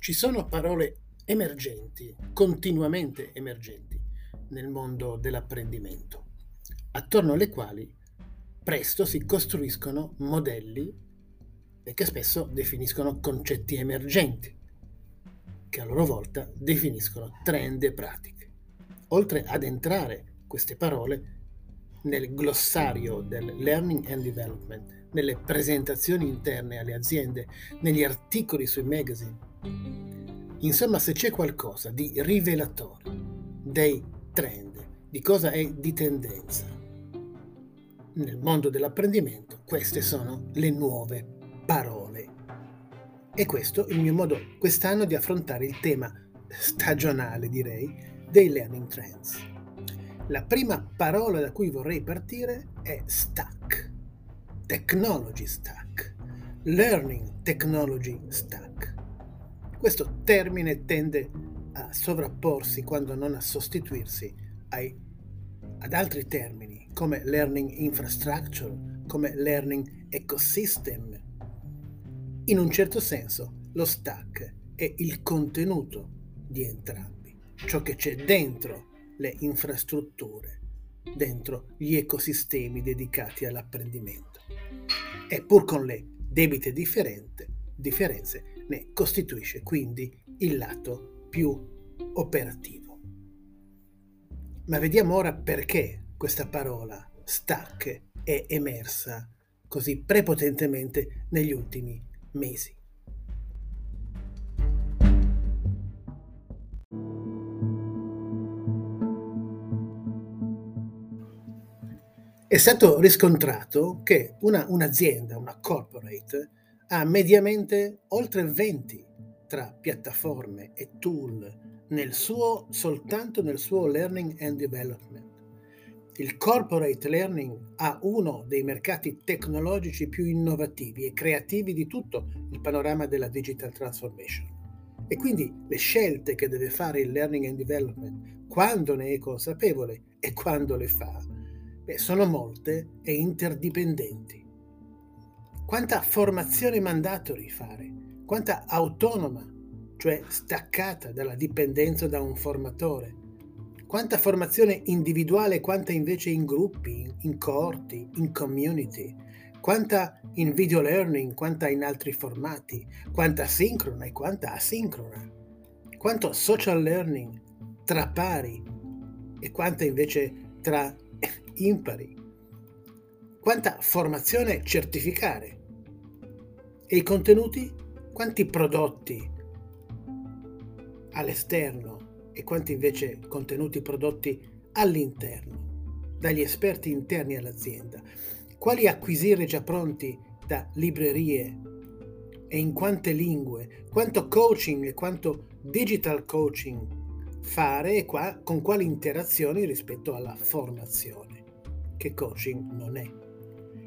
Ci sono parole emergenti, continuamente emergenti, nel mondo dell'apprendimento, attorno alle quali presto si costruiscono modelli che spesso definiscono concetti emergenti, che a loro volta definiscono trend e pratiche. Oltre ad entrare queste parole nel glossario del learning and development, nelle presentazioni interne alle aziende, negli articoli sui magazine, Insomma, se c'è qualcosa di rivelatore dei trend, di cosa è di tendenza nel mondo dell'apprendimento, queste sono le nuove parole. E questo è il mio modo quest'anno di affrontare il tema stagionale, direi, dei learning trends. La prima parola da cui vorrei partire è stack, technology stack, learning technology stack. Questo termine tende a sovrapporsi quando non a sostituirsi ai, ad altri termini come learning infrastructure, come learning ecosystem. In un certo senso lo stack è il contenuto di entrambi, ciò che c'è dentro le infrastrutture, dentro gli ecosistemi dedicati all'apprendimento. E pur con le debite differenze, ne costituisce quindi il lato più operativo. Ma vediamo ora perché questa parola stack è emersa così prepotentemente negli ultimi mesi. È stato riscontrato che una, un'azienda, una corporate, ha mediamente oltre 20 tra piattaforme e tool nel suo, soltanto nel suo learning and development. Il corporate learning ha uno dei mercati tecnologici più innovativi e creativi di tutto il panorama della digital transformation. E quindi le scelte che deve fare il learning and development, quando ne è consapevole e quando le fa, beh, sono molte e interdipendenti. Quanta formazione mandatory fare? Quanta autonoma, cioè staccata dalla dipendenza da un formatore? Quanta formazione individuale quanta invece in gruppi, in coorti, in community? Quanta in video learning, quanta in altri formati? Quanta sincrona e quanta asincrona? Quanto social learning tra pari e quanta invece tra impari? Quanta formazione certificare? E i contenuti? Quanti prodotti all'esterno e quanti invece contenuti prodotti all'interno dagli esperti interni all'azienda? Quali acquisire già pronti da librerie e in quante lingue? Quanto coaching e quanto digital coaching fare e qua, con quali interazioni rispetto alla formazione, che coaching non è.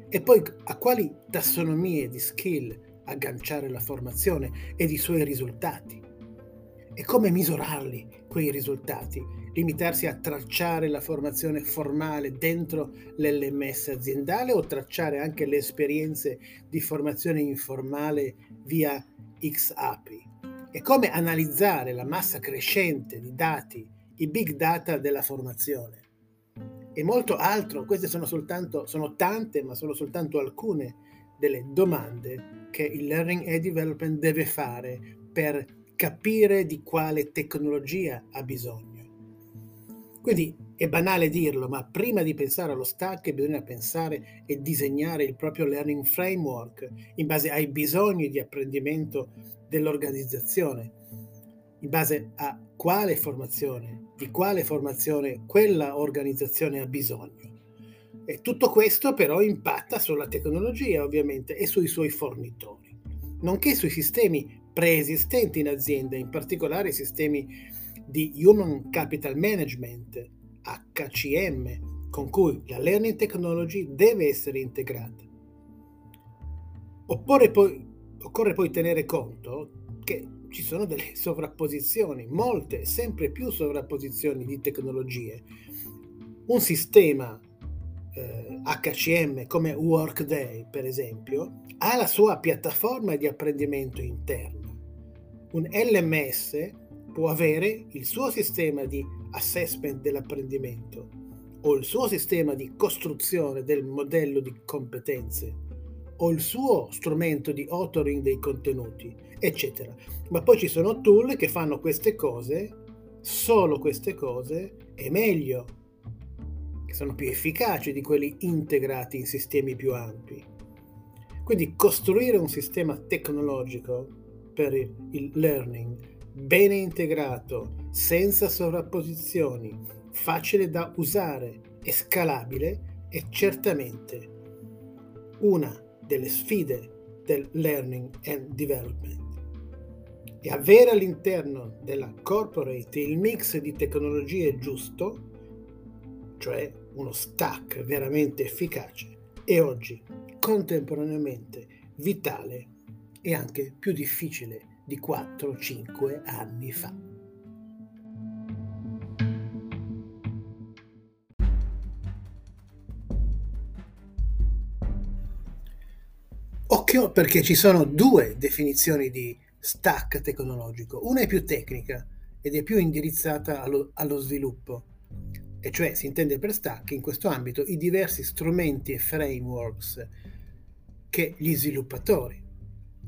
E poi a quali tassonomie di skill agganciare la formazione ed i suoi risultati. E come misurarli, quei risultati? Limitarsi a tracciare la formazione formale dentro l'LMS aziendale o tracciare anche le esperienze di formazione informale via XAPI? E come analizzare la massa crescente di dati, i big data della formazione? E molto altro, queste sono soltanto, sono tante, ma sono soltanto alcune delle domande che il learning e development deve fare per capire di quale tecnologia ha bisogno. Quindi è banale dirlo, ma prima di pensare allo stack bisogna pensare e disegnare il proprio learning framework in base ai bisogni di apprendimento dell'organizzazione, in base a quale formazione, di quale formazione quella organizzazione ha bisogno. E tutto questo però impatta sulla tecnologia ovviamente e sui suoi fornitori, nonché sui sistemi preesistenti in azienda, in particolare i sistemi di Human Capital Management, HCM, con cui la Learning Technology deve essere integrata. Occorre poi, occorre poi tenere conto che ci sono delle sovrapposizioni, molte, sempre più sovrapposizioni di tecnologie. Un sistema eh, HCM come Workday, per esempio, ha la sua piattaforma di apprendimento interna, Un LMS può avere il suo sistema di assessment dell'apprendimento o il suo sistema di costruzione del modello di competenze o il suo strumento di authoring dei contenuti, eccetera. Ma poi ci sono tool che fanno queste cose, solo queste cose, e meglio, che sono più efficaci di quelli integrati in sistemi più ampi. Quindi costruire un sistema tecnologico per il learning bene integrato, senza sovrapposizioni, facile da usare e scalabile è certamente una delle sfide del learning and development. E avere all'interno della corporate il mix di tecnologie giusto, cioè uno stack veramente efficace, è oggi contemporaneamente vitale e anche più difficile di 4-5 anni fa. Occhio perché ci sono due definizioni di stack tecnologico. Una è più tecnica ed è più indirizzata allo, allo sviluppo, e cioè si intende per stack in questo ambito i diversi strumenti e frameworks che gli sviluppatori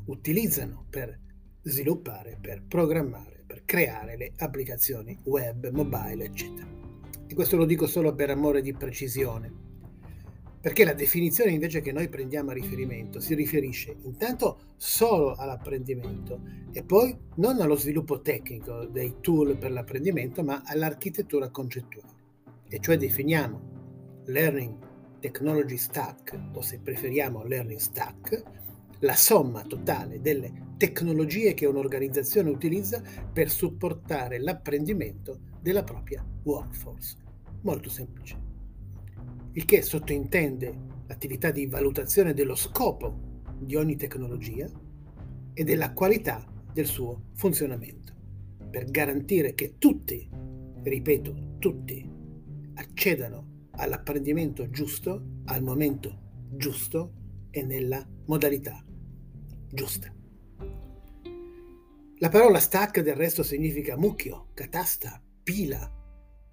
utilizzano per sviluppare, per programmare, per creare le applicazioni web, mobile, eccetera. E questo lo dico solo per amore di precisione, perché la definizione invece che noi prendiamo a riferimento si riferisce intanto solo all'apprendimento e poi non allo sviluppo tecnico dei tool per l'apprendimento, ma all'architettura concettuale. E cioè definiamo Learning Technology Stack, o se preferiamo Learning Stack, la somma totale delle tecnologie che un'organizzazione utilizza per supportare l'apprendimento della propria workforce. Molto semplice. Il che sottintende l'attività di valutazione dello scopo di ogni tecnologia e della qualità del suo funzionamento, per garantire che tutti, ripeto, tutti, accedano all'apprendimento giusto, al momento giusto e nella modalità giusta. La parola stack del resto significa mucchio, catasta, pila,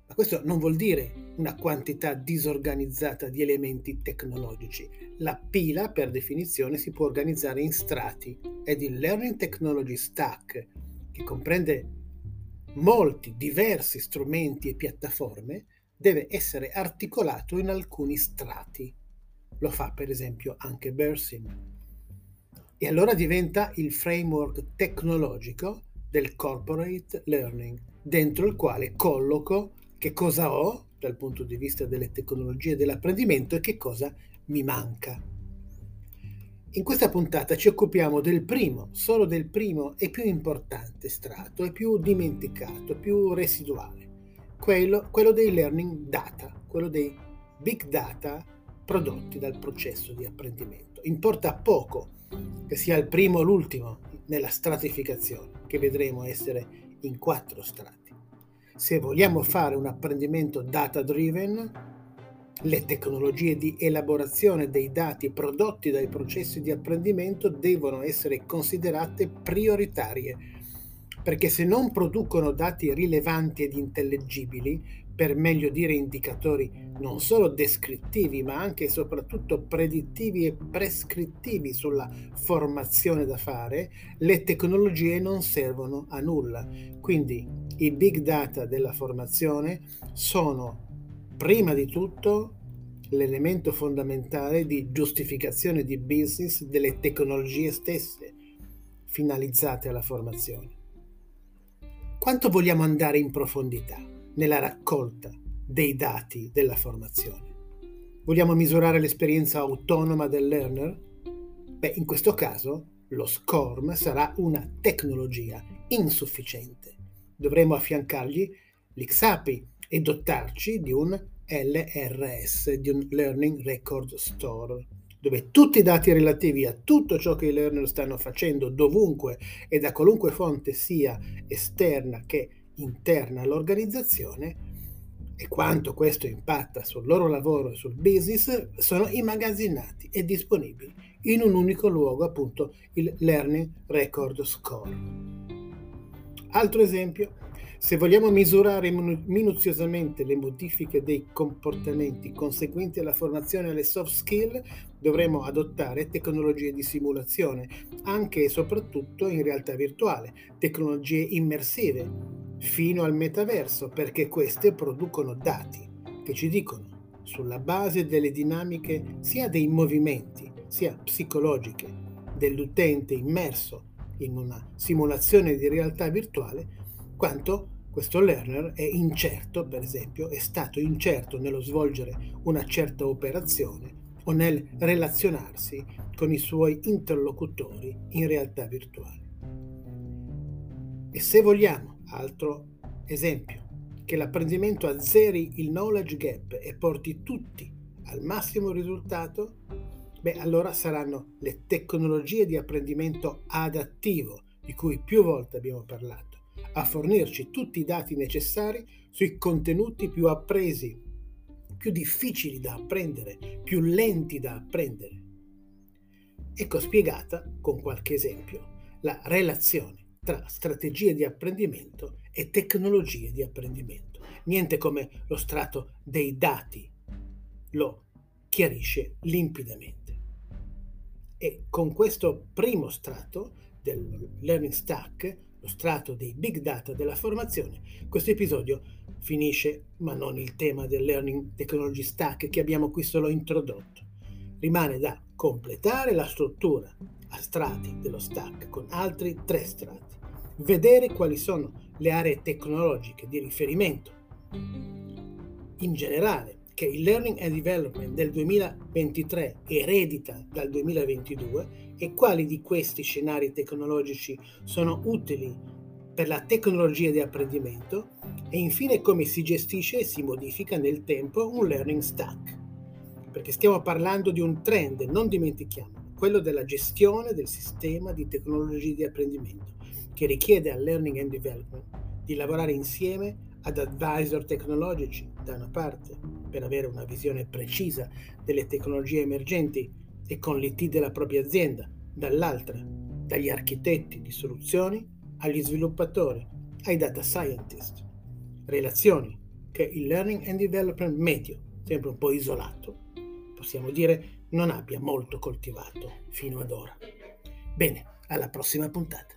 ma questo non vuol dire una quantità disorganizzata di elementi tecnologici. La pila, per definizione, si può organizzare in strati ed il Learning Technology Stack, che comprende molti diversi strumenti e piattaforme, deve essere articolato in alcuni strati. Lo fa per esempio anche Bersim. E allora diventa il framework tecnologico del corporate learning, dentro il quale colloco che cosa ho dal punto di vista delle tecnologie dell'apprendimento e che cosa mi manca. In questa puntata ci occupiamo del primo, solo del primo e più importante strato, e più dimenticato, più residuale, quello, quello dei learning data, quello dei big data prodotti dal processo di apprendimento. Importa poco che sia il primo o l'ultimo nella stratificazione, che vedremo essere in quattro strati. Se vogliamo fare un apprendimento data driven, le tecnologie di elaborazione dei dati prodotti dai processi di apprendimento devono essere considerate prioritarie, perché se non producono dati rilevanti ed intellegibili, per meglio dire indicatori non solo descrittivi ma anche e soprattutto predittivi e prescrittivi sulla formazione da fare, le tecnologie non servono a nulla. Quindi i big data della formazione sono prima di tutto l'elemento fondamentale di giustificazione di business delle tecnologie stesse finalizzate alla formazione. Quanto vogliamo andare in profondità? nella raccolta dei dati della formazione. Vogliamo misurare l'esperienza autonoma del learner? Beh, in questo caso lo SCORM sarà una tecnologia insufficiente. Dovremo affiancargli l'XAPI e dotarci di un LRS, di un Learning Record Store, dove tutti i dati relativi a tutto ciò che i learner stanno facendo dovunque e da qualunque fonte sia esterna che interna all'organizzazione e quanto questo impatta sul loro lavoro e sul business sono immagazzinati e disponibili in un unico luogo, appunto il Learning Record Score. Altro esempio, se vogliamo misurare minuziosamente le modifiche dei comportamenti conseguenti alla formazione alle soft skill, dovremo adottare tecnologie di simulazione, anche e soprattutto in realtà virtuale, tecnologie immersive, fino al metaverso, perché queste producono dati che ci dicono, sulla base delle dinamiche sia dei movimenti, sia psicologiche, dell'utente immerso in una simulazione di realtà virtuale, quanto questo learner è incerto, per esempio, è stato incerto nello svolgere una certa operazione o nel relazionarsi con i suoi interlocutori in realtà virtuale. E se vogliamo, altro esempio, che l'apprendimento azzeri il knowledge gap e porti tutti al massimo risultato, beh allora saranno le tecnologie di apprendimento adattivo di cui più volte abbiamo parlato a fornirci tutti i dati necessari sui contenuti più appresi, più difficili da apprendere, più lenti da apprendere. Ecco spiegata, con qualche esempio, la relazione tra strategie di apprendimento e tecnologie di apprendimento. Niente come lo strato dei dati lo chiarisce limpidamente. E con questo primo strato del Learning Stack lo strato dei big data della formazione, questo episodio finisce, ma non il tema del Learning Technology Stack che abbiamo qui solo introdotto. Rimane da completare la struttura a strati dello stack con altri tre strati, vedere quali sono le aree tecnologiche di riferimento in generale che il Learning and Development del 2023 eredita dal 2022 e quali di questi scenari tecnologici sono utili per la tecnologia di apprendimento e infine come si gestisce e si modifica nel tempo un learning stack. Perché stiamo parlando di un trend, non dimentichiamo, quello della gestione del sistema di tecnologie di apprendimento, che richiede al learning and development di lavorare insieme ad advisor tecnologici da una parte per avere una visione precisa delle tecnologie emergenti e con l'IT della propria azienda, dall'altra dagli architetti di soluzioni agli sviluppatori, ai data scientist. Relazioni che il learning and development medio, sempre un po' isolato, possiamo dire non abbia molto coltivato fino ad ora. Bene, alla prossima puntata.